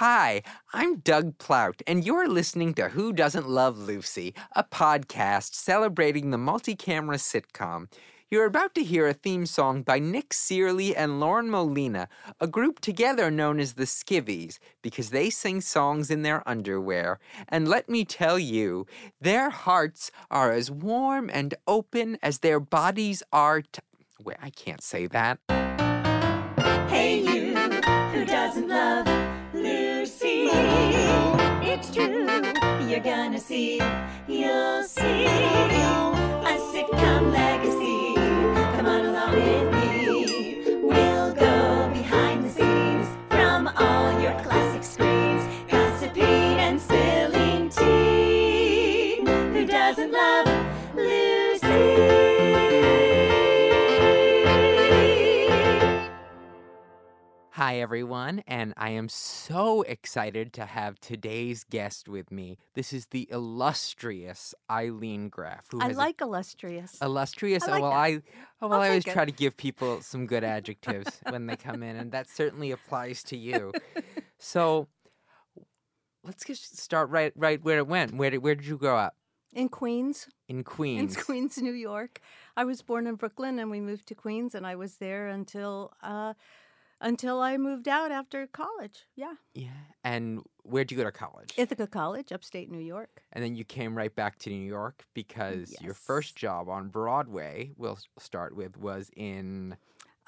Hi, I'm Doug Plout, and you're listening to Who Doesn't Love Lucy, a podcast celebrating the multi camera sitcom. You're about to hear a theme song by Nick Cearley and Lauren Molina, a group together known as the Skivvies, because they sing songs in their underwear. And let me tell you, their hearts are as warm and open as their bodies are. T- Wait, I can't say that. Hey, you who doesn't love? It's true, you're gonna see, you'll see a sitcom legacy. Come on along with. Hi, everyone, and I am so excited to have today's guest with me. This is the illustrious Ilene Graff. Who I has a- like illustrious. illustrious. I oh, like well, that. I oh, well, I'll I always try to give people some good adjectives when they come in, and that certainly applies to you. So let's just start right right where it went. Where did where did you grow up? in Queens, In Queens. in Queens. Queens, New York. I was born in Brooklyn, and we moved to Queens, and I was there until uh, until I moved out after college. Yeah, Yeah. And where'd you go to college? Ithaca College, upstate New York. and then you came right back to New York because your first job on Broadway, we'll start with, was in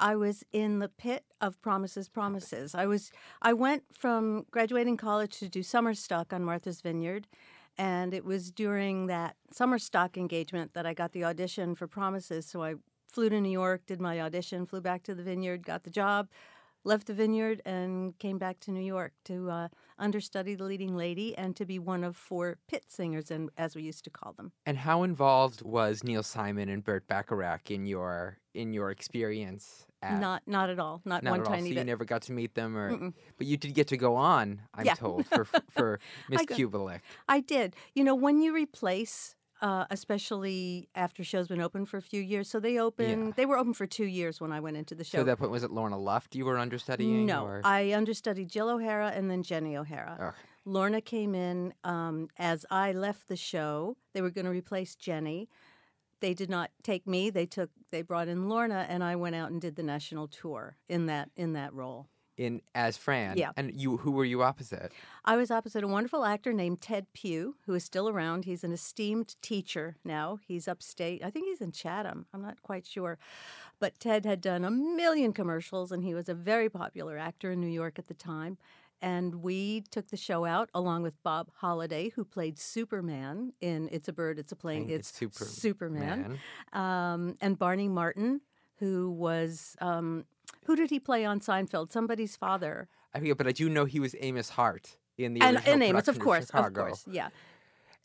I was in the pit of Promises, Promises. I was I went from graduating college to do summer stock on Martha's Vineyard, and it was during that summer stock engagement that I got the audition for Promises. So I flew to New York, did my audition, flew back to the Vineyard, got the job, left the Vineyard, and came back to New York to uh, understudy the leading lady and to be one of four pit singers, and as we used to call them. And how involved was Neil Simon and Burt Bacharach in your in your experience? At, Not not at all, not, not one at all. tiny so you never got to meet them, or Mm-mm. but you did get to go on. I'm Yeah. told for for Miss Kubelik. I did. You know, when you replace, uh, especially after shows been open for a few years, so they open. Yeah. They were open for two years when I went into the show. So at that point was it Lorna Luft you were understudying? no, or? I understudied Jill O'Hara and then Jenny O'Hara. Lorna came in um, as I left the show. They were going to replace Jenny. They did not take me. They took. They brought in Lorna, and I went out and did the national tour in that in that role. In as Fran. Yeah. And you who were you opposite? I was opposite a wonderful actor named Ted Pugh, who is still around. He's an esteemed teacher now. He's upstate. I think he's in Chatham. I'm not quite sure. But Ted had done a million commercials, and he was a very popular actor in New York at the time. And we took the show out along with Bob Holiday, who played Superman in It's a Bird, It's a Plane, It's, It's Super- Superman. Man. Um, and Barney Martin, who was, um, who did he play on Seinfeld? Somebody's father. I forget, but I do know he was Amos Hart in the And, and Amos, of course, of Chicago. course, yeah.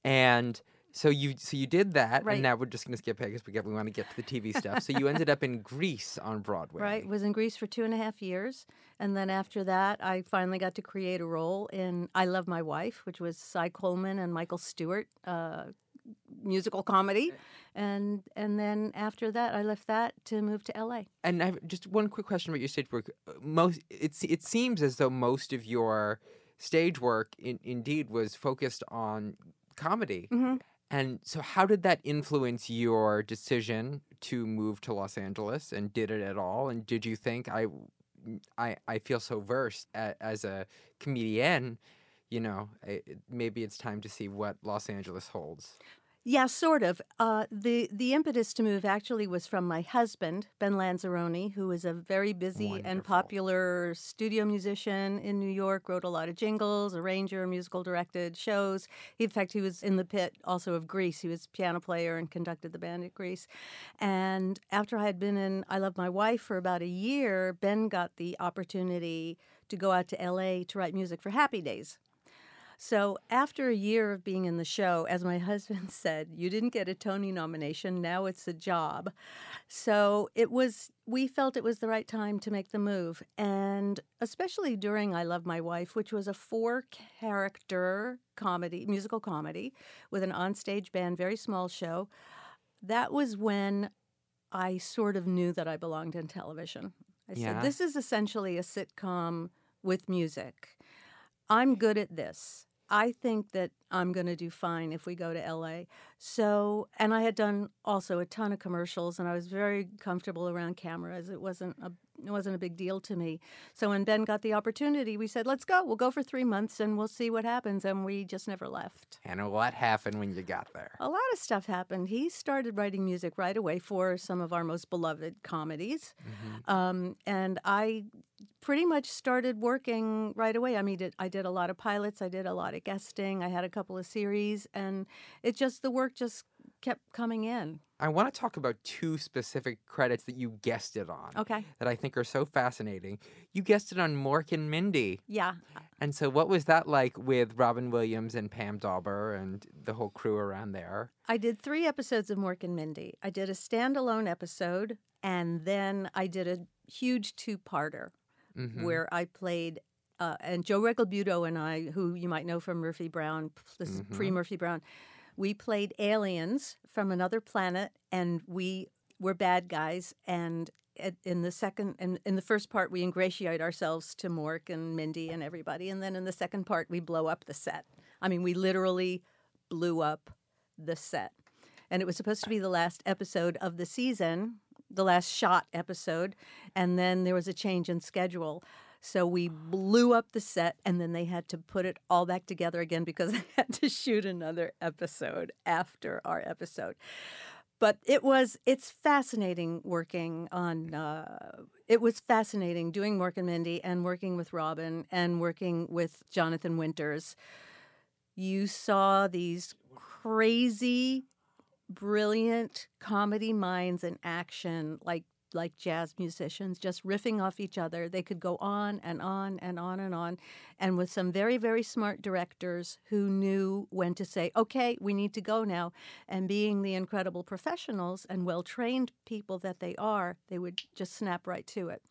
And so you so you did that, Right. and now we're just going to skip ahead because we, get- we want to get to the TV stuff. So you ended up in Grease on Broadway. Right, was in Grease for two and a half years, and then after that, I finally got to create a role in "I Love My Wife," which was Cy Coleman and Michael Stewart uh, musical comedy, and and then after that, I left that to move to L.A. And I have just one quick question about your stage work. Most it's it seems as though most of your stage work in, indeed was focused on comedy. Mhm. And so, how did that influence your decision to move to Los Angeles? And did it at all? And did you think I, I, I feel so versed a, as a comedian? You know, I, maybe it's time to see what Los Angeles holds. Yeah, sort of. Uh, the the impetus to move actually was from my husband, Ben Lanzarone, who is a very busy and popular studio musician in New York. Wrote a lot of jingles, arranger, musical directed shows. In fact, he was in the pit also of Grease. He was piano player and conducted the band at Grease. And after I had been in I Love My Wife for about a year, Ben got the opportunity to go out to L.A. to write music for Happy Days. So after a year of being in the show, as my husband said, you didn't get a Tony nomination. Now it's a job. So it was. We felt it was the right time to make the move, and especially during "I Love My Wife," which was a four-character comedy, musical comedy, with an onstage band, very small show. That was when I sort of knew that I belonged in television. I Yeah. said, "This is essentially a sitcom with music." I'm good at this. I think that I'm going to do fine if we go to LA. So, and I had done also a ton of commercials and I was very comfortable around cameras. It wasn't a it wasn't a big deal to me. So when Ben got the opportunity, we said, "Let's go. We'll go for 3 months and we'll see what happens." And we just never left. And what happened when you got there? A lot of stuff happened. He started writing music right away for some of our most beloved comedies. Mm-hmm. Um, and I pretty much started working right away. I mean, did, I did a lot of pilots, I did a lot of guesting, I had a couple of series, and it just, the work just kept coming in. I want to talk about two specific credits that you guested on Okay. that I think are so fascinating. You guested on Mork and Mindy. Yeah. And so, what was that like with Robin Williams and Pam Dawber and the whole crew around there? I did three episodes of Mork and Mindy. I did a standalone episode, and then I did a huge two parter Mhm. where I played. Uh, and Joe Regalbuto and I, who you might know from Murphy Brown, this is pre Murphy Brown, we played aliens from another planet, and we were bad guys. And in the second, in, in the first part, we ingratiate ourselves to Mork and Mindy and everybody, and then in the second part, we blow up the set. I mean, we literally blew up the set, and it was supposed to be the last episode of the season, the last shot episode, and then there was a change in schedule. So we blew up the set, and then they had to put it all back together again because they had to shoot another episode after our episode. But it was it's fascinating working on. Uh, it was fascinating doing Mork and Mindy and working with Robin and working with Jonathan Winters. You saw these crazy, brilliant comedy minds in action, like like jazz musicians, just riffing off each other. They could go on and on and on and on, and with some very very smart directors who knew when to say, "Okay, we need to go now." And being the incredible professionals and well trained people that they are, they would just snap right to it.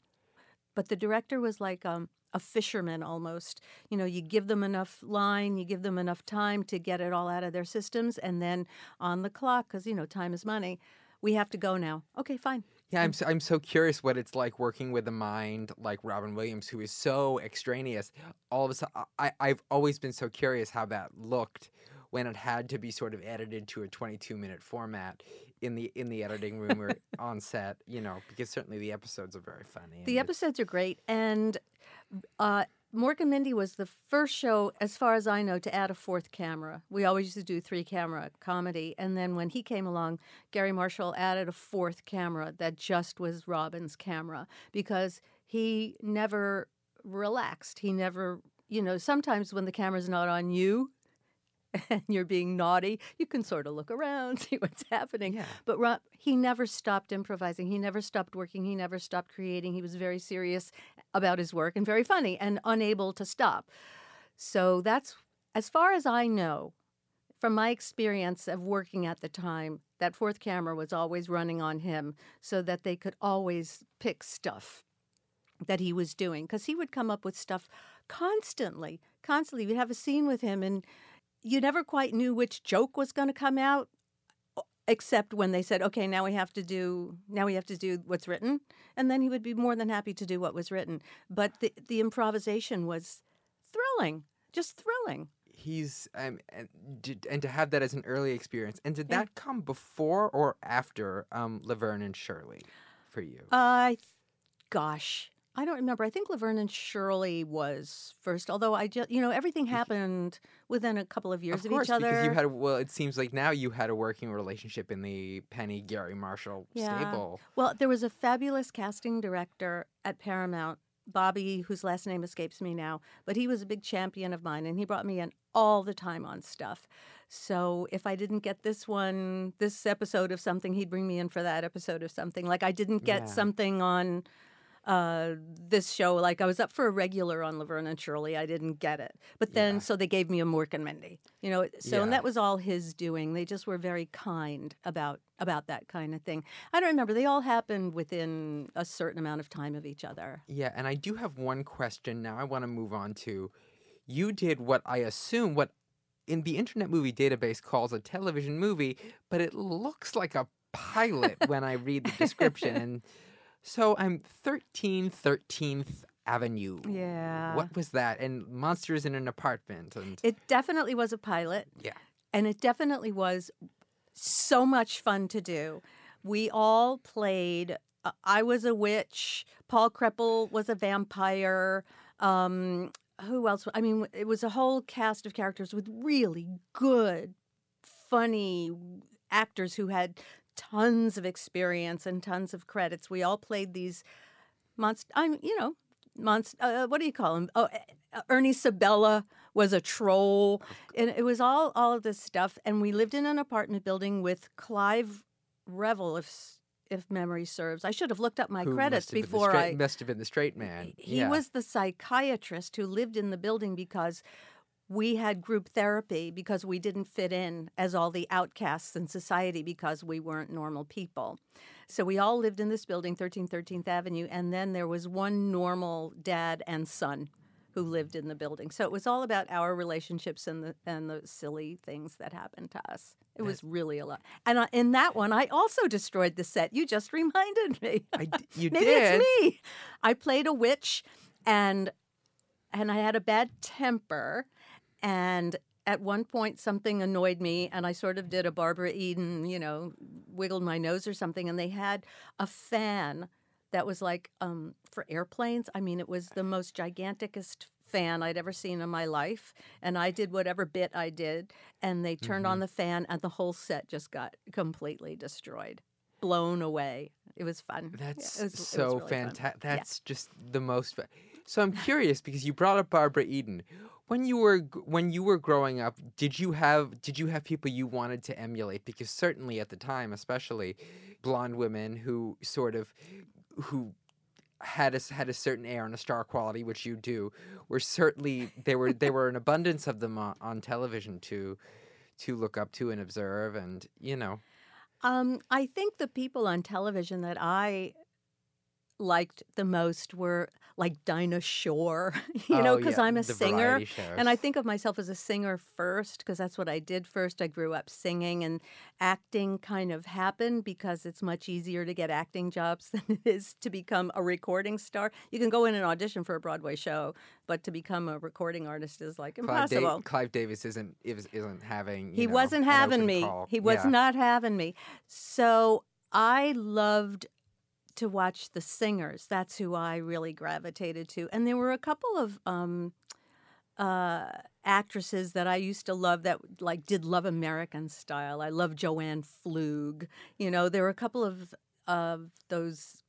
But the director was like um, a fisherman almost. You know, you give them enough line, you give them enough time to get it all out of their systems, and then on the clock, because you know time is money. We have to go now. Okay, fine. Yeah, I'm so, I'm so curious what it's like working with a mind like Robin Williams, who is so extraneous. All of a sudden, I, I've always been so curious how that looked when it had to be sort of edited to a 22 minute format in the in the editing room or on set. You know, because certainly the episodes are very funny. The episodes are great, and uh, Mork and Mindy was the first show, as far as I know, to add a fourth camera. We always used to do three camera comedy, and then when he came along, Garry Marshall added a fourth camera that just was Robin's camera because he never relaxed. He never, you know, sometimes when the camera's not on you. And you're being naughty, you can sort of look around, see what's happening. Yeah. But Rob, he never stopped improvising. He never stopped working. He never stopped creating. He was very serious about his work and very funny and unable to stop. So that's as far as I know, from my experience of working at the time, that fourth camera was always running on him so that they could always pick stuff that he was doing because he would come up with stuff constantly constantly we'd have a scene with him and you never quite knew which joke was going to come out except when they said okay now we have to do now we have to do what's written and then he would be more than happy to do what was written. But the the improvisation was thrilling just thrilling. He's um and, did, and to have that as an early experience and did Yeah. that come before or after um laverne and shirley for you? I, gosh, I don't remember. I think Laverne and Shirley was first. Although I just, you know, everything happened within a couple of years of, of course each other. because you had a, well it seems like now you had a working relationship in the penny garry marshall Yeah. stable well, there was a fabulous casting director at Paramount, Bobby, whose last name escapes me now, but he was a big champion of mine, and he brought me in all the time on stuff. So if I didn't get this one, this episode of something, he'd bring me in for that episode of something. Like I didn't get Yeah. something on uh, this show. Like I was up for a regular on Laverne and Shirley. I didn't get it. But then, Yeah. so they gave me a Mork and Mindy. You know, so and that was all his doing. They just were very kind about about that kind of thing. I don't remember. They all happened within a certain amount of time of each other. Yeah, and I do have one question now I want to move on to. You did what I assume what in the Internet Movie Database calls a television movie, but it looks like a pilot when I read the description. And so I'm 13 13th Avenue. Yeah. What was that? And Monsters in an Apartment. And It definitely was a pilot. Yeah. And it definitely was so much fun to do. We all played. Uh, I was a witch. Paul Kreppel was a vampire. Um, who else? I mean, it was a whole cast of characters with really good, funny actors who had tons of experience and tons of credits. We all played these monst. I'm, you know, monst. Uh, what do you call him? Oh, uh, Ernie Sabella was a troll, and it was all all of this stuff. And we lived in an apartment building with Clive Revill, if if memory serves. I should have looked up my who credits must have been the before straight- I. must have been the straight man. He yeah. was the psychiatrist who lived in the building because we had group therapy because we didn't fit in as all the outcasts in society because we weren't normal people. So we all lived in this building, 13 13th Avenue, and then there was one normal dad and son who lived in the building. So it was all about our relationships and the and the silly things that happened to us. It was really a lot. And I, in that one, I also destroyed the set. You just reminded me. I you Maybe did. it's me. I played a witch, and and I had a bad temper, and at one point something annoyed me, and I sort of did a Barbara Eden, you know, wiggled my nose or something, and they had a fan that was like um, for airplanes. I mean, it was the most giganticest fan I'd ever seen in my life, and I did whatever bit I did, and they turned Mm-hmm. on the fan, and the whole set just got completely destroyed, blown away. It was fun. That's it was- so really fantastic. That's just the most. Fa- so I'm curious because you brought up Barbara Eden. When you were when you were growing up, did you have did you have people you wanted to emulate? Because certainly at the time, especially blonde women who sort of who had a had a certain air and a star quality, which you do, were certainly there were there were an abundance of them on, on television to to look up to and observe, and you know. Um, I think the people on television that I liked the most were like Dinah Shore, you know, Oh, because yeah, I'm a singer. And I think of myself as a singer first because that's what I did first. I grew up singing and acting kind of happened because it's much easier to get acting jobs than it is to become a recording star. You can go in and audition for a Broadway show, but to become a recording artist is like Clive, Da- impossible. Clive Davis isn't is, isn't having. he know, wasn't having me. call. He was Yeah. not having me. So I loved to watch the singers. That's who I really gravitated to. And there were a couple of um, uh, actresses that I used to love that like did Love American style. I love Jo Ann Pflug. You know, there were a couple of of those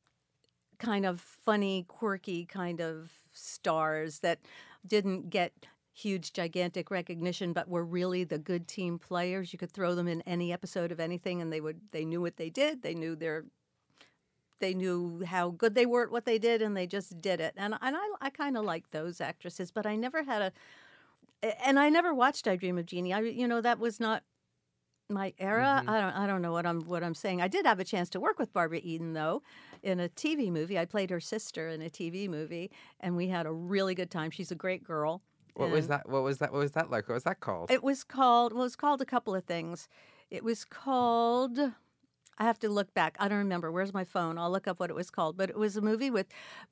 kind of funny, quirky kind of stars that didn't get huge, gigantic recognition, but were really the good team players. You could throw them in any episode of anything, and they would they knew what they did. They knew their they knew how good they were at what they did, and they just did it. And and I I kind of like those actresses, but I never had a and I never watched I Dream of Jeannie. I you know that was not my era. Mhm. I don't I don't know what I'm what I'm saying. I did have a chance to work with Barbara Eden though in a TV movie. I played her sister in a TV movie and we had a really good time. She's a great girl. What was that? What was that? What was that like? What was that called? It was called well, it was called a couple of things. It was called I have to look back. I don't remember. Where's my phone? I'll look up what it was called. But it was a movie with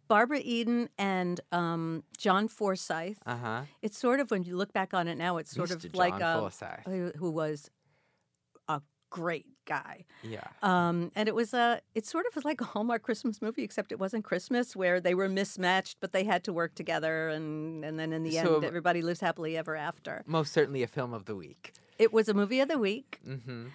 Barbara Eden and um, John Forsythe. Uh huh. It's sort of when you look back on it now, it's sort Mr. of like John a, Forsythe. who, who was a great guy. Yeah. Um, and it was a, it sort of was like a Hallmark Christmas movie, except it wasn't Christmas, where they were mismatched, but they had to work together, and and then in the So- end, everybody lives happily ever after. Most certainly a film of the week. It was a movie of the week, Mm-hmm.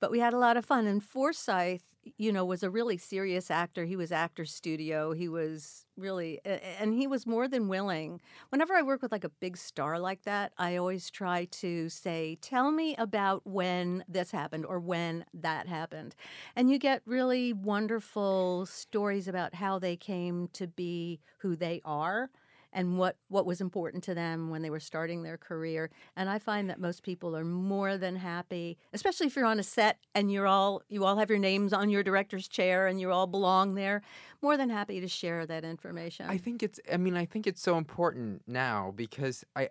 But we had a lot of fun. And Forsythe, you know, was a really serious actor. He was actor studio. He was really, and he was more than willing. Whenever I work with like a big star like that, I always try to say, "Tell me about when this happened or when that happened," and you get really wonderful stories about how they came to be who they are and what what was important to them when they were starting their career and i find that most people are more than happy especially if you're on a set and you're all you all have your names on your director's chair and you all belong there more than happy to share that information I think it's. I mean, I think it's so important now because I.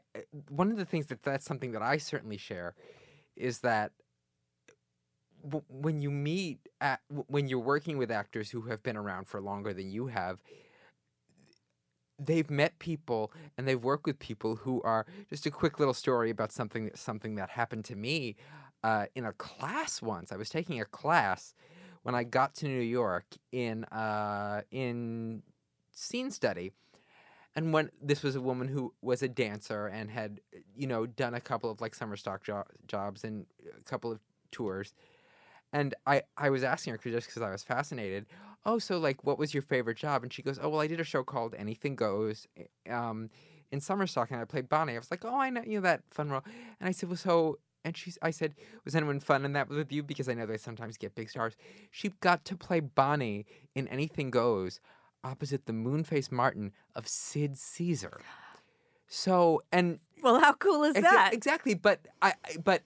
One of the things that that's something that I certainly share, is that when you meet at, when you're working with actors who have been around for longer than you have they've met people and they've worked with people who are just a quick little story about something something that happened to me uh, in a class once. I was taking a class when I got to New York in uh, in scene study. And when this was a woman who was a dancer and had, you know, done a couple of like summer stock jo- jobs and a couple of tours, and I I was asking her just because I was fascinated. Oh, so like, what was your favorite job? And she goes, Oh, well, I did a show called Anything Goes, eh, um, in summer stock, and I played Bonnie. I was like, Oh, I know, you know that fun role. And I said, Well, so. And she's, I said, was anyone fun in that with you? Because I know they sometimes get big stars. She got to play Bonnie in Anything Goes, opposite the Moonface Martin of Sid Caesar. So, and Well, how cool is Exa- that? exactly, but I I- but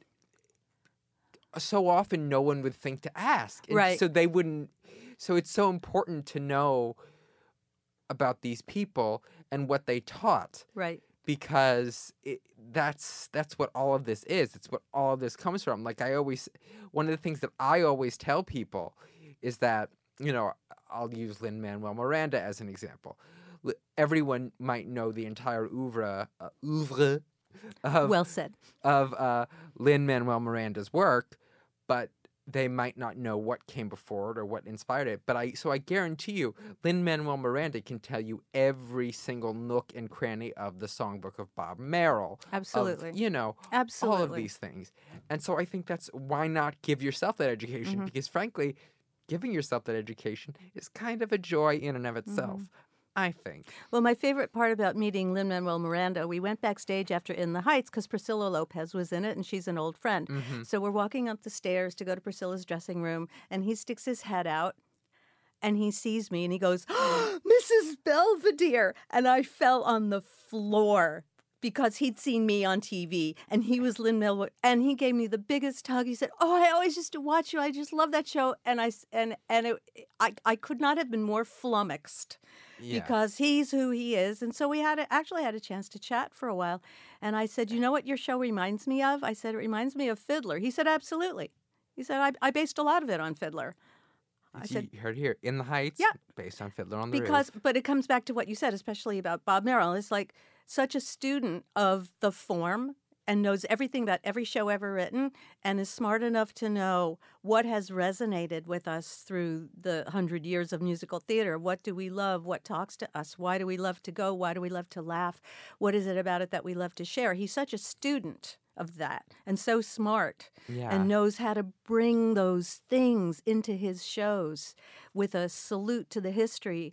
so often no one would think to ask. and Right. So they wouldn't so it's so important to know about these people and what they taught Right. because it, that's that's what all of this is. It's what all of this comes from. Like I always one of the things that I always tell people is that, you know, I'll use Lin Manuel Miranda as an example. Everyone might know the entire oeuvre uh, oeuvre of Well said. of uh, Lin Manuel Miranda's work, but they might not know what came before it or what inspired it. But I so I guarantee you, Lin Manuel Miranda can tell you every single nook and cranny of the songbook of Bob Merrill. of, Absolutely. you know, Absolutely. all of these things. And so I think that's why not give yourself that education? Mm-hmm. Because frankly, giving yourself that education is kind of a joy in and of itself. Mm-hmm. I think. Well, my favorite part about meeting Lin Manuel Miranda, we went backstage after In the Heights because Priscilla Lopez was in it and she's an old friend. Mm-hmm. So we're walking up the stairs to go to Priscilla's dressing room and he sticks his head out and he sees me and he goes, Mrs. Belvedere. And I fell on the floor because he'd seen me on TV and he was Lin Manuel and he gave me the biggest hug. He said, "Oh, I always used to watch you. I just love that show." And I and and it, I I could not have been more flummoxed Yeah. because he's who he is. And so we had a, actually had a chance to chat for a while. And I said, "You know what your show reminds me of?" I said, "It reminds me of Fiddler." He said, "Absolutely." He said, "I, I based a lot of it on Fiddler." I said, you heard here in the Heights, Yeah. based on Fiddler on the because Roof. but it comes back to what you said especially about bob merrill it's like such a student of the form and knows everything about every show ever written and is smart enough to know what has resonated with us through the hundred years of musical theater. What do we love? What talks to us? Why do we love to go? Why do we love to laugh? What is it about it that we love to share? He's such a student of that and so smart Yeah. and knows how to bring those things into his shows with a salute to the history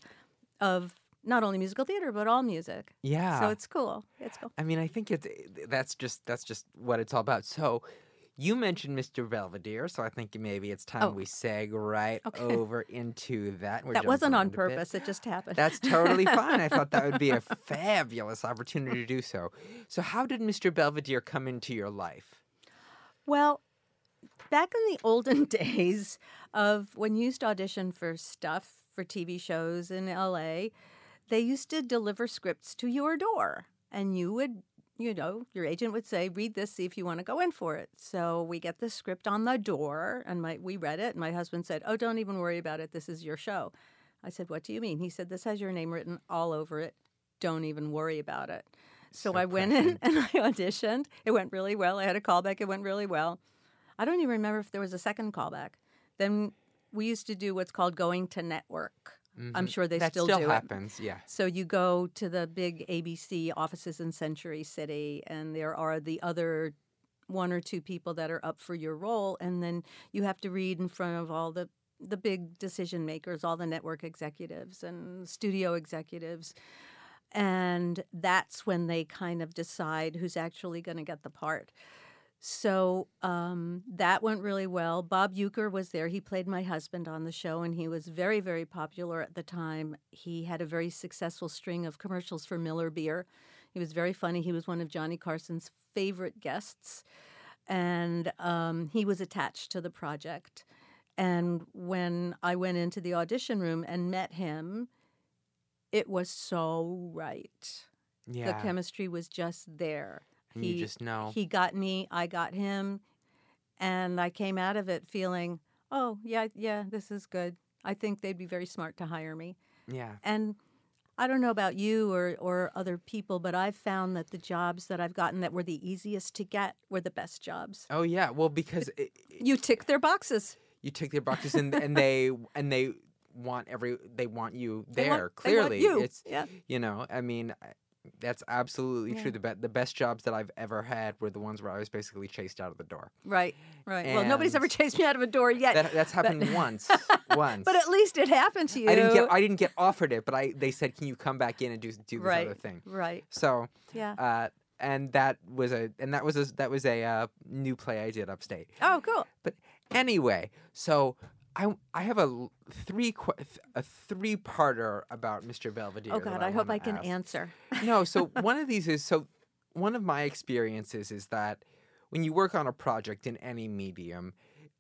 of not only musical theater but all music. Yeah. So it's cool. It's cool. I mean, I think it's eh, that's just that's just what it's all about. So, you mentioned Mr. Belvedere, so I think maybe it's time Oh. we seg right Okay. over into that. We're that wasn't on around a bit. purpose. It just happened. That's totally fine. I thought that would be a fabulous opportunity to do so. So, how did Mr. Belvedere come into your life? Well, back in the olden days of when you used to audition for stuff for TV shows in LA, they used to deliver scripts to your door. And you would, you know, your agent would say, read this, see if you want to go in for it. So we get the script on the door and my we read it and my husband said, Oh, don't even worry about it. This is your show. I said, What do you mean? He said, This has your name written all over it. Don't even worry about it. So, So I went in and I auditioned. It went really well. I had a callback. It went really well. I don't even remember if there was a second callback. Then we used to do what's called going to network. I'm Mhm. sure they that still, still do it. happens. Yeah. So you go to the big ABC offices in Century City, and there are the other one or two people that are up for your role, and then you have to read in front of all the the big decision makers, all the network executives and studio executives. And that's when they kind of decide who's actually going to get the part. So um, that went really well. Bob Uecker was there. He played my husband on the show, and he was very, very popular at the time. He had a very successful string of commercials for Miller Beer. He was very funny. He was one of Johnny Carson's favorite guests, and um, he was attached to the project. And when I went into the audition room and met him, it was so right. Yeah. The chemistry was just there. And you just know. He got me, I got him, and I came out of it feeling, oh, yeah, yeah, this is good. I think they'd be very smart to hire me. yeah. And I don't know about you or, or other people, but I've found that the jobs that I've gotten that were the easiest to get were the best jobs. Oh yeah, well because it, You tick their boxes. you tick their boxes and, and they and they want every they want you there. want- they want Clearly, you. it's Yeah. you know I mean that's absolutely Yeah. true. The be- the best jobs that I've ever had were the ones where I was basically chased out of the door. Right, right. well, nobody's ever chased me out of a door yet. That that's happened once. Once. but at least it happened to you. I didn't get I didn't get offered it, but I they said, "Can you come back in and do do this right, other thing?" right. So, Yeah. uh, and that was a and that was a that was a uh, new play I did upstate. Oh, cool. But anyway, so I I have a three qu- a three parter about Mr. Belvedere. Oh God, I, hope I can ask. answer. No, so one of these is so one of my experiences is that when you work on a project in any medium,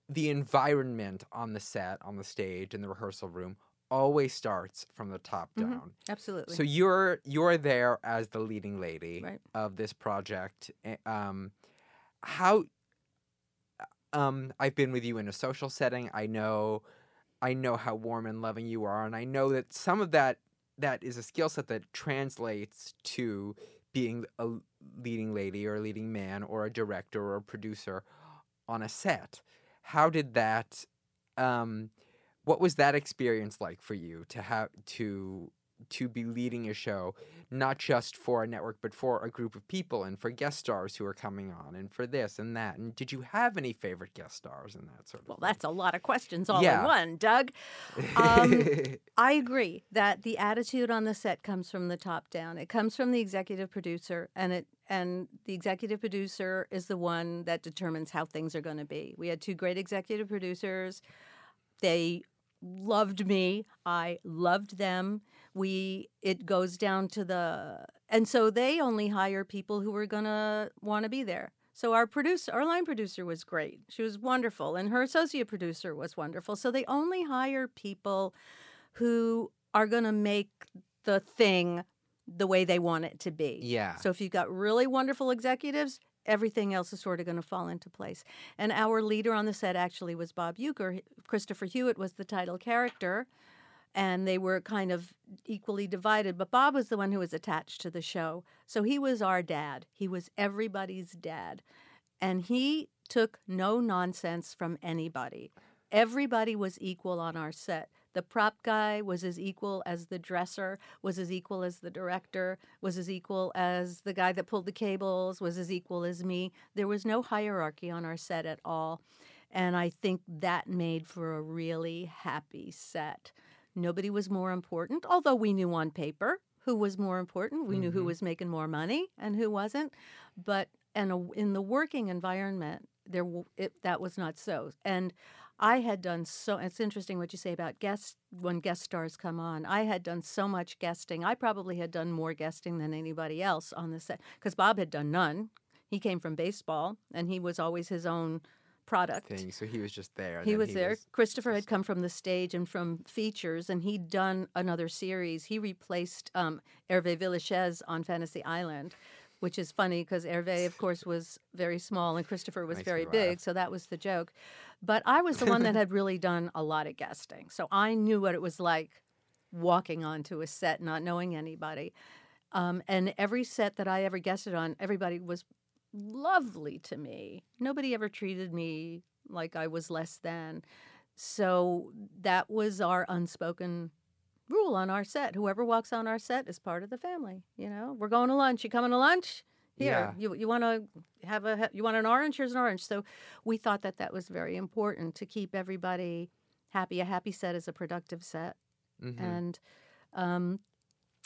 the environment on the set, on the stage, in the rehearsal room always starts from the top Mhm. down. Absolutely. So you're you're there as the leading lady Right. of this project. eh, Um, how? Um, I've been with you in a social setting. I know, I know how warm and loving you are, and I know that some of that that is a skill set that translates to being a leading lady or a leading man or a director or a producer on a set. How did that? Um, what was that experience like for you to have to to be leading a show not just for a network but for a group of people and for guest stars who are coming on and for this and that and did you have any favorite guest stars and that sort of well, that's a lot of questions all Yeah. in one, Doug. Um, I agree that the attitude on the set comes from the top down. It comes from the executive producer, and it and the executive producer is the one that determines how things are going to be. We had two great executive producers. They loved me. I loved them. We it goes down to the and so they only hire people who are going to want to be there. So our producer, our line producer was great. She was wonderful and her associate producer was wonderful. So they only hire people who are going to make the thing the way they want it to be. yeah So if you've got really wonderful executives, everything else is sort of going to fall into place. And our leader on the set actually was Bob Uecker. Christopher Hewitt was the title character, and they were kind of equally divided. But Bob was the one who was attached to the show. So he was our dad, he was everybody's dad. And he took no nonsense from anybody. Everybody was equal on our set. The prop guy was as equal as the dresser, was as equal as the director, was as equal as the guy that pulled the cables, was as equal as me. There was no hierarchy on our set at all. And I think that made for a really happy set. Nobody was more important, although we knew on paper who was more important. We knew who Mhm. was making more money and who wasn't. But and a, in the working environment, there it, that was not so. And I had done so. It's interesting what you say about guests when guest stars come on. I had done so much guesting. I probably had done more guesting than anybody else on the set because Bob had done none. He came from baseball, and he was always his own product. thing so he was just there He was there. Christopher had come from the stage and from features, and he'd done another series. He replaced um, Hervé Villechaize on Fantasy Island, which is funny because Hervé, of course, was very small and Christopher was me very big, so that was the joke. But I was the one that had really done a lot of guesting, so I knew what it was like walking onto a set not knowing anybody. Um, and every set that I ever guested on, everybody was lovely to me. Nobody ever treated me like I was less than. So that was our unspoken rule on our set. Whoever walks on our set is part of the family. You know, we're going to lunch. You coming to lunch? Here, you you want to have a you want an orange? Here's an orange. So we thought that that was very important to keep everybody happy. A happy set is a productive set Mhm. and um,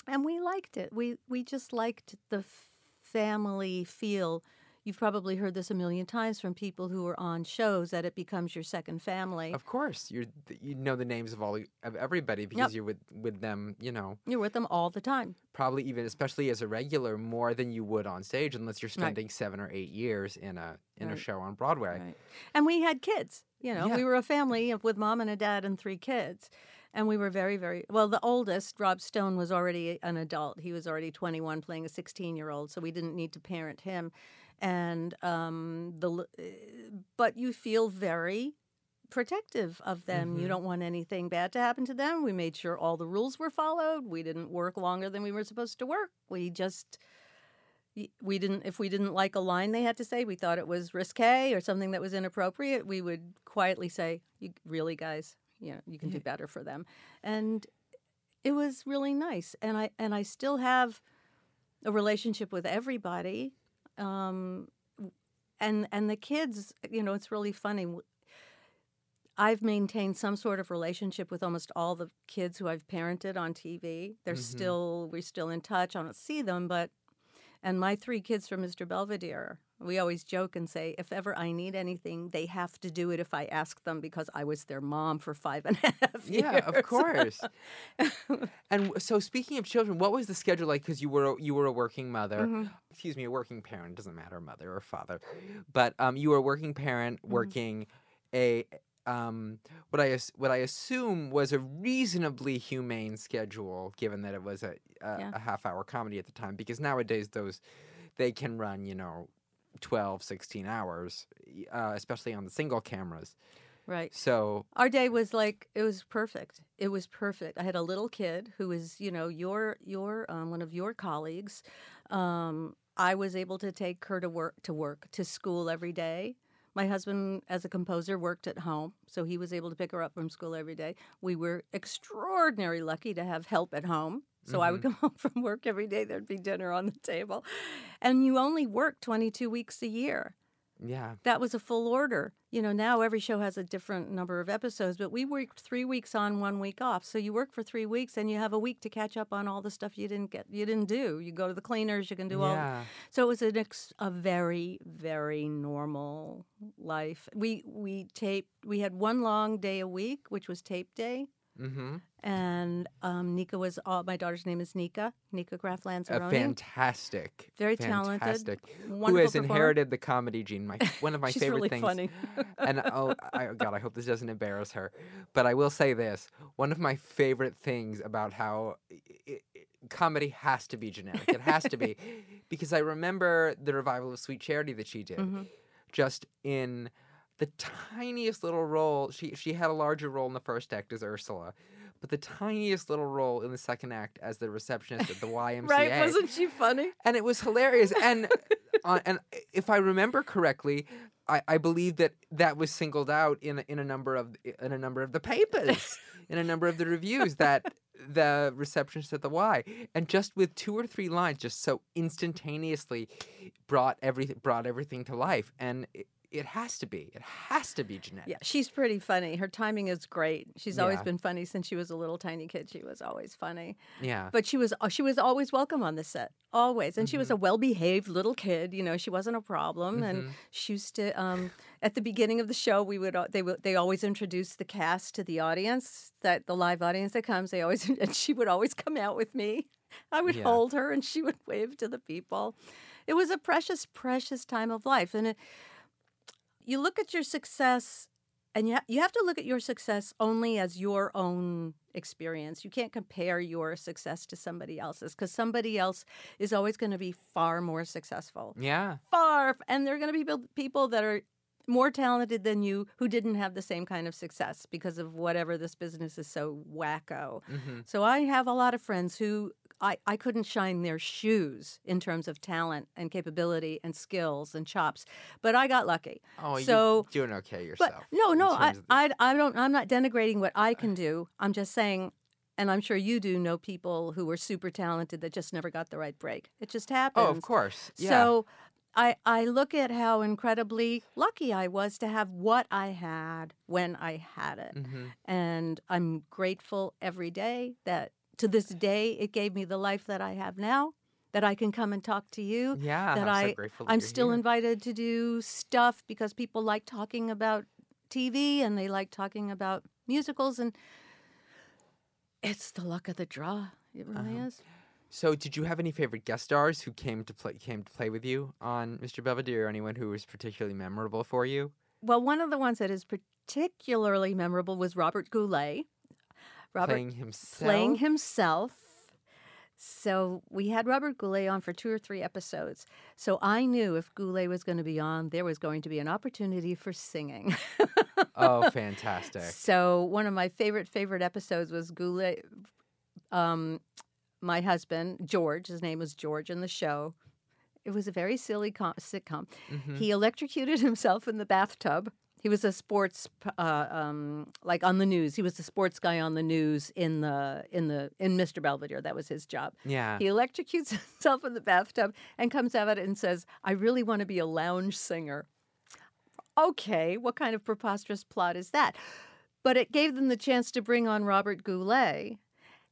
and we liked it. We we just liked the family feel. You've probably heard this a million times from people who are on shows that it becomes your second family. Of course, you you know the names of all of everybody because you're with with them. You know, You're with them all the time. probably even especially as a regular more than you would on stage, unless you're spending seven or eight years in a in a show on Broadway. Right. And we had kids. You know, Yeah. we were a family of- with mom and a dad and three kids. And we were very, very well. The oldest, Rob Stone, was already an adult. He was already 21, playing a 16 year old, so we didn't need to parent him. And um, the, eh, but you feel very protective of them. You Mhm. don't want anything bad to happen to them. We made sure all the rules were followed. We didn't work longer than we were supposed to work. We just we didn't if we didn't like a line they had to say, we thought it was risque or something that was inappropriate, we would quietly say, "You really guys, you know, you can do better for them." And it was really nice. And I and I still have a relationship with everybody. Um, and and the kids, you know, it's really funny. I've maintained some sort of relationship with almost all the kids who I've parented on TV. They're Mhm. still we're still in touch. I don't see them, but and my three kids from Mr. Belvedere, we always joke and say, if ever I need anything, they have to do it if I ask them because I was their mom for five and a half years. Yeah, of course. and so, speaking of children, what was the schedule like? Because you were a- you were a working mother. Mhm. Excuse me, a working parent. Doesn't matter, mother or father. But um, you were a working parent, Mm-hmm. working a um, what I what I assume was a reasonably humane schedule, given that it was a a, Yeah. a half hour comedy at the time. Because nowadays those they can run, you know. 12 16 hours uh, especially on the single cameras Right. so Our day was like it was perfect. It was perfect. I had a little kid who was, you know, your your um, one of your colleagues. Um, I was able to take her to work to work to school every day. My husband, as a composer, worked at home, so he was able to pick her up from school every day. We were extraordinarily lucky to have help at home. So I would mm-hmm. come home from work every day. There'd be dinner on the table, and you only work twenty two weeks a year yeah that was a full order. You know, now every show has a different number of episodes, but we worked three weeks on, one week off. So you work for three weeks, and you have a week to catch up on all the stuff you didn't get, you didn't do. You go to the cleaners, you can do all. yeah So it was an ex- a very, very normal life. We we taped. We had one long day a week, which was tape day. Mm-hmm And um, Nikka was all, my daughter's name is Nikka, Nikka Graff a fantastic, Very talented, fantastic, who wonderful has performer. inherited the comedy gene. My one of my She's favorite really things. funny. and oh, I, God, I hope this doesn't embarrass her, but I will say this: one of my favorite things about how i i i- comedy has to be generic. It has to be, because I remember the revival of Sweet Charity that she did, Mhm. just in the tiniest little role. She she had a larger role in the first act as Ursula. But the tiniest little role in the second act as the receptionist at the YMCA Right? Wasn't she funny? and it was hilarious. And uh, and if I remember correctly, I, I believe that that was singled out in a, in a number of in a number of the papers, in a number of the reviews that the receptionist at the Y, and just with two or three lines, just so instantaneously brought everything brought everything to life. And it, it has to be, it has to be genetic. Yeah, she's pretty funny. Her timing is great. She's always been funny since she was a little tiny kid. She was always funny. Yeah. But she was uh, she was always welcome on the set, always. And she Mm-hmm. was a well-behaved little kid. You know, she wasn't a problem. And Mhm. she used to. Um, at the beginning of the show, we would they would they always introduce the cast to the audience, that the live audience that comes. They always and she would always come out with me. I would Yeah. hold her, and she would wave to the people. It was a precious, precious time of life, and it, you look at your success and you, ha- you have to look at your success only as your own experience. You can't compare your success to somebody else's because somebody else is always going to be far more successful. Yeah. Far, and there are going to be people that are more talented than you who didn't have the same kind of success because of whatever this business is so wacko. hmm So I have a lot of friends who I, I couldn't shine their shoes in terms of talent and capability and skills and chops, but I got lucky. Oh, So- you're doing okay yourself. But no, no, I, the- I, I don't. I'm not denigrating what I can do. I'm just saying, and I'm sure you do know people who were super talented that just never got the right break. It just happens. oh, of course. Yeah. So I, I look at how incredibly lucky I was to have what I had when I had it. hmm And I'm grateful every day that to this day it gave me the life that I have now, that I can come and talk to you. Yeah. that I'm I- so grateful I'm still here. invited to do stuff because people like talking about TV and they like talking about musicals and it's the luck of the draw. It really Uh-huh. is. So, did you have any favorite guest stars who came to play came to play with you on Mr. Belvedere, or anyone who was particularly memorable for you? Well, one of the ones that is particularly memorable was Robert Goulet. Robert playing himself. playing himself. So we had Robert Goulet on for two or three episodes. So I knew if Goulet was going to be on, there was going to be an opportunity for singing. Oh, fantastic. So one of my favorite favorite episodes was Goulet. Um, my husband George, his name was George in the show. It was a very silly com- sitcom. Mhm. He electrocuted himself in the bathtub. He was a sports, uh, um, like on the news. He was the sports guy on the news in the in the in Mr. Belvedere. That was his job. Yeah. He electrocutes himself in the bathtub and comes out of it and says, "I really want to be a lounge singer." Okay, what kind of preposterous plot is that? But it gave them the chance to bring on Robert Goulet,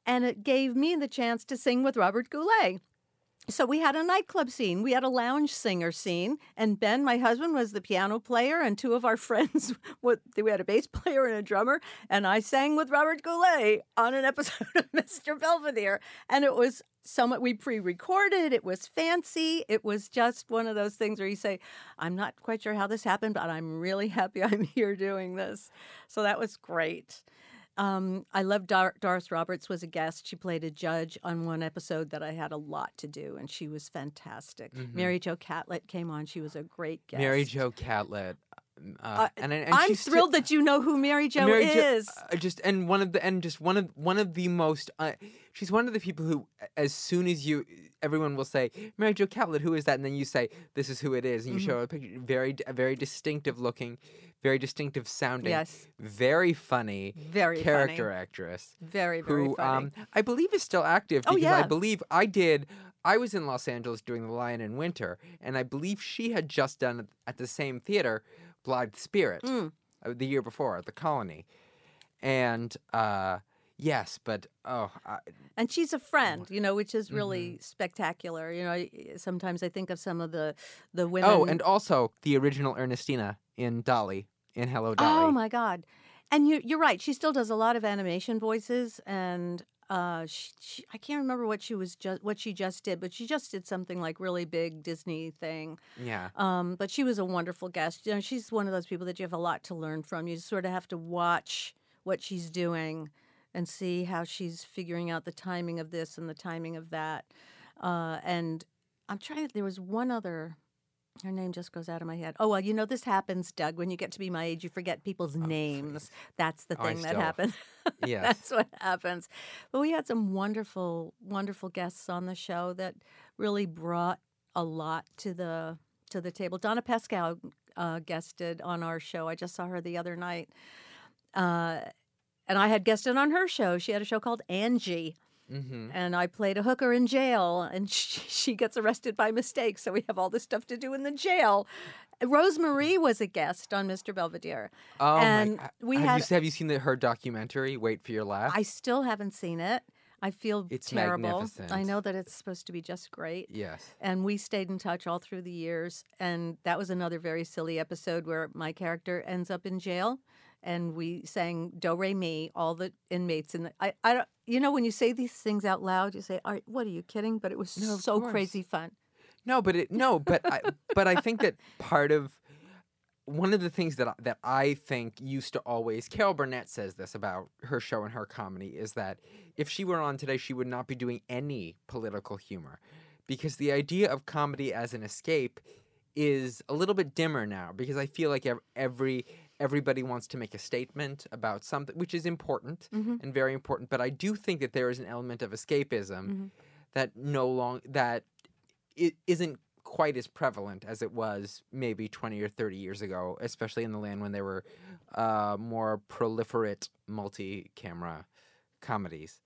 and it gave me the chance to sing with Robert Goulet. So we had a nightclub scene, we had a lounge singer scene, and Ben, my husband, was the piano player, and two of our friends, we had a bass player and a drummer, and I sang with Robert Goulet on an episode of Mr. Belvedere, and it was somewhat. We pre-recorded. It was fancy. It was just one of those things where you say, "I'm not quite sure how this happened, but I'm really happy I'm here doing this." So that was great. Um, I love Dar- Doris Roberts was a guest. She played a judge on one episode that I had a lot to do, and she was fantastic. Mhm. Mary Jo Catlett came on. She was a great guest. Mary Jo Catlett. Uh, Uh, and, and I'm still- thrilled that you know who Mary Jo Mary Jo- is. uh, just and one of the and just one of one of the most. Uh, she's one of the people who, as soon as you, everyone will say Mary Jo Catlett, who is that? And then you say this is who it is, and you Mhm. show a picture. Very, a very distinctive looking, very distinctive sounding, yes, very funny very character funny. actress Very very who funny. um I believe is still active Oh, because I believe I did. I was in Los Angeles doing The Lion in Winter, and I believe she had just done at the same theater, Blithe Spirit Mm. uh, the year before at the Colony, and uh, yes, but oh, I, and she's a friend, you know, which is Mm-hmm. really spectacular. You know, sometimes I think of some of the the women. oh, and also the original Ernestina in Dolly in Hello Dolly. oh my god! And you you're right. She still does a lot of animation voices, and uh, she, she, I can't remember what she was just what she just did, but she just did something like really big Disney thing. Yeah, Um, but she was a wonderful guest. You know, she's one of those people that you have a lot to learn from. You sort of have to watch what she's doing and see how she's figuring out the timing of this and the timing of that. Uh, and I'm trying there was one other, her name just goes out of my head. Oh, well, you know, this happens, Doug. When you get to be my age, you forget people's names. That's the Oh, I thing that still- happens. yes. That's what happens. But we had some wonderful, wonderful guests on the show that really brought a lot to the to the table. Donna Pescow uh, guested on our show. I just saw her the other night, uh, and I had guested on her show. She had a show called Angie, hmm and I played a hooker in jail, and she, she gets arrested by mistake. So we have all this stuff to do in the jail. Rose Marie was a guest on Mr. Belvedere. Oh and my! we have had- you have you seen the, her documentary? Wait for your laugh. I still haven't seen it. I feel It's terrible. I know that it's supposed to be just great. yes. And we stayed in touch all through the years. And that was another very silly episode where my character ends up in jail. And we sang Do Re Mi, all the inmates. And I, I don't, you know, when you say these things out loud, you say, "Are what are you kidding?" But it was No, so course. crazy fun. No, but it no, but I but I think that part of one of the things that I, that I think used to always Carol Burnett says this about her show and her comedy is that if she were on today, she would not be doing any political humor because the idea of comedy as an escape is a little bit dimmer now because I feel like ev- every everybody wants to make a statement about something which is important Mhm. and very important but I do think that there is an element of escapism Mhm. that no long that it isn't quite as prevalent as it was maybe 20 or 30 years ago especially in the land when there were uh, more proliferate multi-camera comedies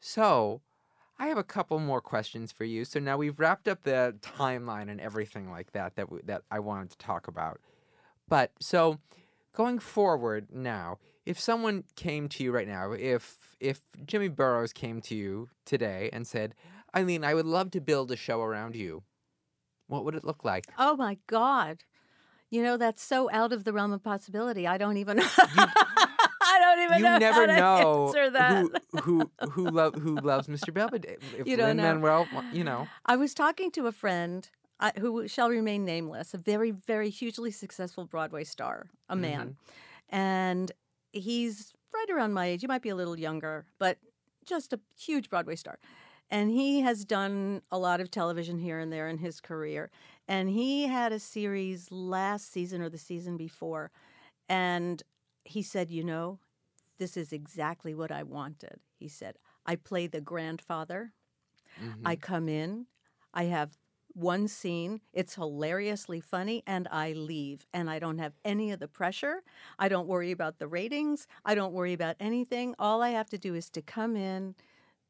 so I have a couple more questions for you. So now we've wrapped up the timeline and everything like that that that I wanted to talk about. But so going forward now, if someone came to you right now, if if Jimmy Burrows came to you today and said, "Ilene, I would love to build a show around you," what would it look like? Oh my God. You know, that's so out of the realm of possibility. I don't even I don't even you know never know answer that. who who who, love, who loves Mr. Belvedere. Eh, if You don't know. Lin-Manuel, you know, I was talking to a friend uh, who shall remain nameless, a very, very hugely successful Broadway star, a man. And he's right around my age. He might be a little younger, but just a huge Broadway star. and he has done a lot of television here and there in his career. And he had a series last season or the season before, and he said, "You know, this is exactly what I wanted." He said, "I play the grandfather. Mhm. I come in, I have one scene, it's hilariously funny, and I leave. And I don't have any of the pressure. I don't worry about the ratings. I don't worry about anything. All I have to do is to come in,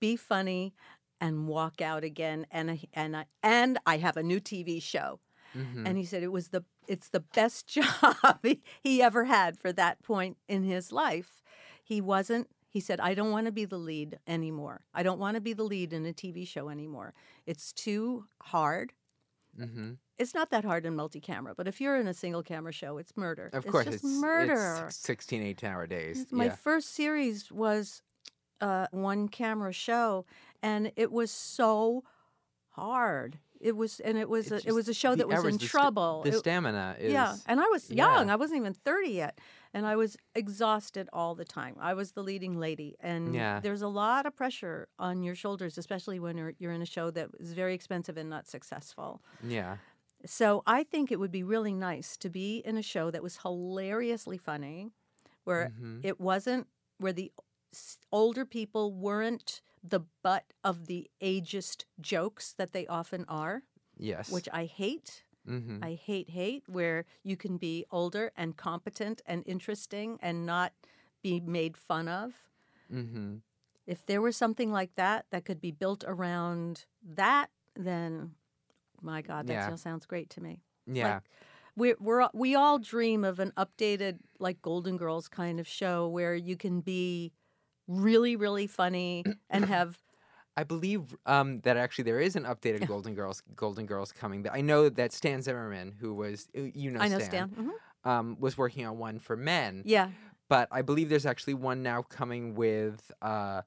be funny, and walk out again. And I, and I, and I have a new TV show. Mhm. And he said it was the it's the best job he, he ever had for that point in his life. He wasn't he said I don't want to be the lead anymore. I don't want to be the lead in a TV show anymore. It's too hard. Mhm. It's not that hard in multi-camera, but if you're in a single camera show, it's murder. Of it's course, just it's murder. It's 16 eight hour days. My yeah. first series was a one camera show, and it was so hard. It was, and it was, It's a, it was a show that was hours, in the st- trouble. The It- stamina is. yeah, and I was yeah. young. I wasn't even 30 yet. And I was exhausted all the time. I was the leading lady. And Yeah. there's a lot of pressure on your shoulders, especially when you're, you're in a show that is very expensive and not successful. Yeah. So I think it would be really nice to be in a show that was hilariously funny, where Mhm. it wasn't, where the older people weren't the butt of the ageist jokes that they often are, Yes. which I hate. Hmm I hate hate where you can be older and competent and interesting and not be made fun of. hmm If there was something like that that could be built around that, then my God, that Yeah. still sounds great to me. Yeah. We we're we all dream of an updated like Golden Girls kind of show where you can be really really funny and have I believe um, that actually there is an updated Golden Girls Golden Girls coming. I know that Stan Zimmerman, who was uh, you know I know Stan, Stan. Mhm. Um, was working on one for men. Yeah. But I believe there's actually one now coming with. Uh,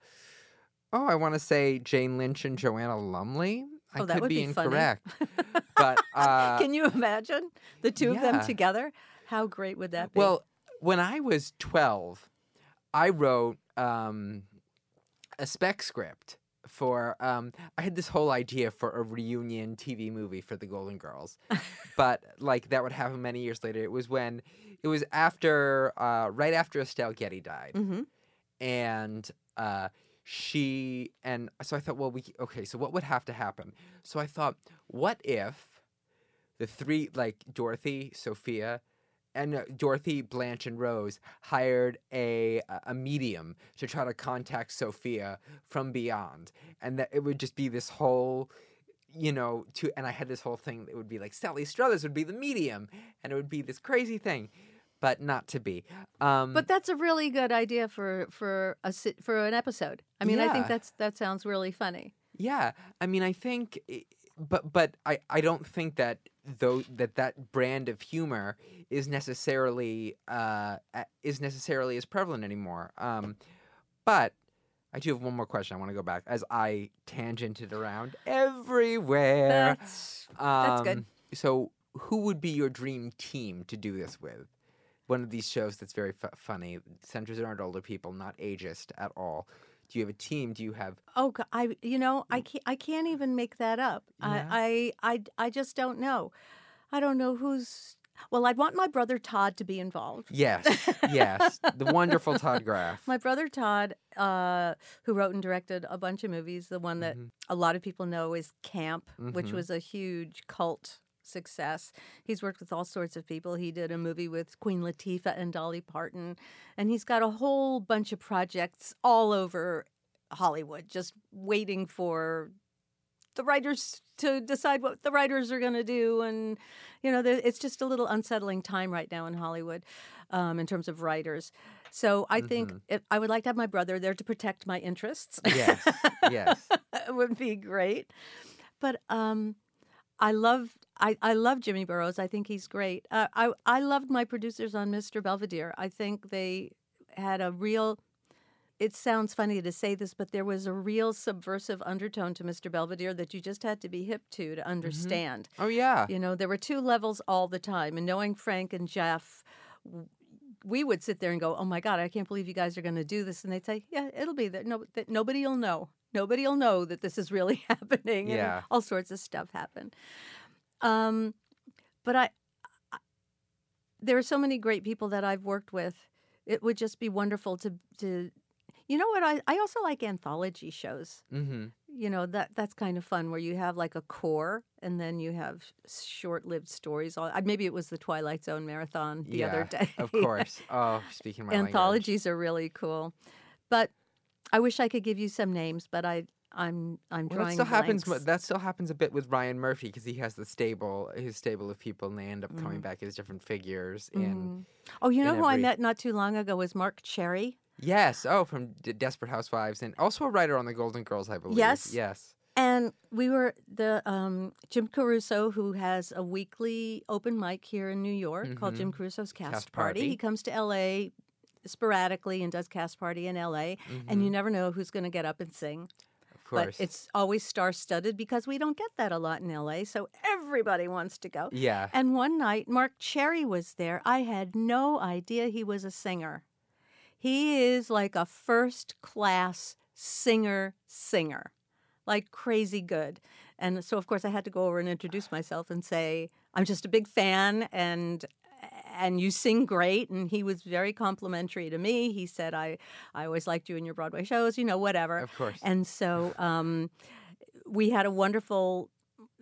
oh, I want to say Jane Lynch and Joanna Lumley. I Oh, that could would be, be incorrect, but uh, Can you imagine the two of them together? How great would that be? Well, when I was 12, I wrote um, a spec script for. Um, I had this whole idea for a reunion TV movie for the Golden Girls, but like that would happen many years later. It was when it was after, uh, right after Estelle Getty died, hmm and uh, she and so I thought, well, we okay. So what would have to happen? So I thought, what if the three, like Dorothy, Sophia, and uh, Dorothy, Blanche, and Rose hired a a medium to try to contact Sophia from beyond, and that it would just be this whole. You know, to and I had this whole thing that would be like Sally Struthers would be the medium, and it would be this crazy thing, but not to be. Um, But that's a really good idea for for a for an episode. I mean, I think that's that sounds really funny. Yeah, I mean, I think, i- but but I I don't think that though that that brand of humor is necessarily uh is necessarily as prevalent anymore. Um, but I do have one more question. I want to go back as I tangented around everywhere. That's Um, that's good. So, who would be your dream team to do this with? One of these shows that's very fu- funny, centers around older people, not ageist at all. Do you have a team? Do you have oh, I you know I can't I can't even make that up. Yeah. I, I I I just don't know. I don't know who's. Well, I'd want my brother Todd to be involved. Yes, yes. The wonderful Todd Graff. My brother Todd, uh, who wrote and directed a bunch of movies, the one that Mhm. a lot of people know is Camp, which Mhm. was a huge cult success. He's worked with all sorts of people. He did a movie with Queen Latifah and Dolly Parton, and he's got a whole bunch of projects all over Hollywood, just waiting for the writers to decide what the writers are going to do and you know it's just a little unsettling time right now in hollywood um, in terms of writers so i think Mhm. if, i would like to have my brother there to protect my interests Yes, yes. it would be great but um, i love I, I love Jimmy Burrows. I think he's great. Uh, I I loved my producers on Mr. Belvedere. I think they had a real it sounds funny to say this, but there was a real subversive undertone to Mr. Belvedere that you just had to be hip to to understand. Oh yeah. You know, there were two levels all the time. And knowing Frank and Jeff, we would sit there and go, "Oh my God, I can't believe you guys are going to do this." And they'd say, "Yeah, it'll be there. No, that nobody will know. Nobody'll know that this is really happening. Yeah. all sorts of stuff happen. Um, but I, I, there are so many great people that I've worked with. It would just be wonderful to to, you know what? I I also like anthology shows. Mm-hmm. You know that that's kind of fun where you have like a core and then you have short-lived stories. All maybe it was the Twilight Zone marathon the other day. Of course. Oh, speaking my language. anthologies are really cool, but I wish I could give you some names, but I I'm I'm Well, that still happens. blanks. mo- That still happens a bit with Ryan Murphy because he has the stable, his stable of people, and they end up coming back as different figures. And Oh, you know in who I met not too long ago was Marc Cherry. yes, oh, from D- Desperate Housewives, and also a writer on The Golden Girls, I believe. Yes. yes. And we were the um, Jim Caruso, who has a weekly open mic here in New York called Jim Caruso's Cast, Mm-hmm. Cast Party. Party. He comes to LA sporadically and does Cast Party in LA, and you never know who's going to get up and sing. Course. But it's always star studded because we don't get that a lot in LA, so everybody wants to go. yeah. And one night, Marc Cherry was there. I had no idea he was a singer. He is like a first class singer, singer, like crazy good. And so, of course, I had to go over and introduce myself and say, I'm just a big fan and and you sing great and he was very complimentary to me he said i i always liked you in your broadway shows you know whatever Of course. and so um, we had a wonderful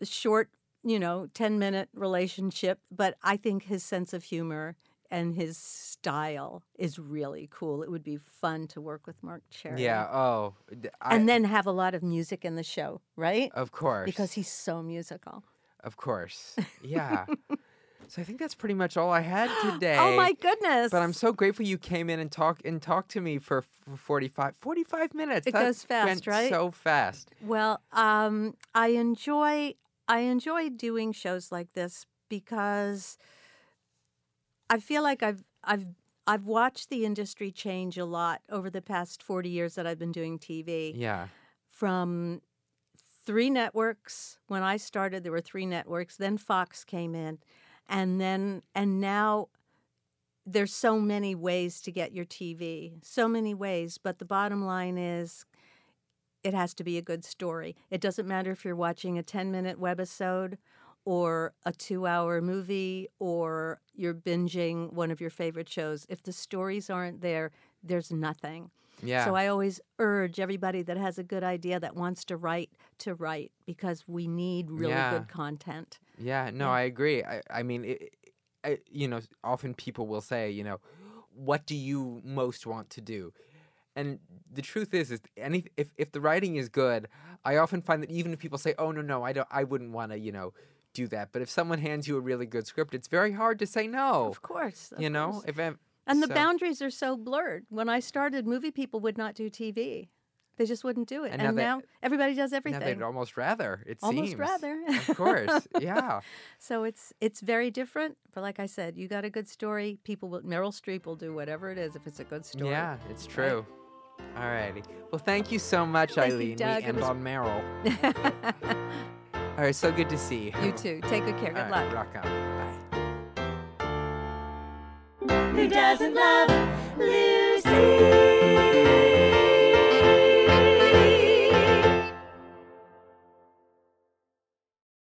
short, you know, 10 minute relationship. But I think his sense of humor and his style is really cool. It would be fun to work with Marc Cherry. yeah. Oh. I, And then have a lot of music in the show, right? of course. Because he's so musical. Of course. Yeah. So I think that's pretty much all I had today. Oh my goodness. But I'm so grateful you came in and talk and talked to me for, for 45, 45 minutes. It That goes fast, right? So fast. Well, um, I enjoy I enjoy doing shows like this because I feel like I've I've I've watched the industry change a lot over the past 40 years that I've been doing TV. Yeah. From three networks when I started there were three networks, then Fox came in and then and now there's so many ways to get your TV, so many ways, but the bottom line is it has to be a good story. It doesn't matter if you're watching a 10 minute webisode or a two hour movie or you're binging one of your favorite shows. If the stories aren't there, there's nothing. Yeah. So I always urge everybody that has a good idea that wants to write to write because we need really Yeah. good content. Yeah, no, I agree. I, I mean, it, I, you know, often people will say, you know, what do you most want to do? And the truth is, is any if if the writing is good, I often find that even if people say, oh no no, I don't, I wouldn't want to, you know, do that. But if someone hands you a really good script, it's very hard to say no. Of course. of you know, course. if And the so- boundaries are so blurred. When I started, movie people would not do TV. They just wouldn't do it. And And, now now, they- everybody does everything. they'd almost rather. It Almost seems. rather. of course, yeah. So it's it's very different. But like I said, you got a good story. People will Meryl Streep will do whatever it is if it's a good story. Yeah, it's true. All righty. Well, thank you so much, Thank you, Ilene. Doug. We end was- on Meryl. All right, so good to see you. you too. Take good care. Good All right, luck. rock on. Who doesn't love Lucy?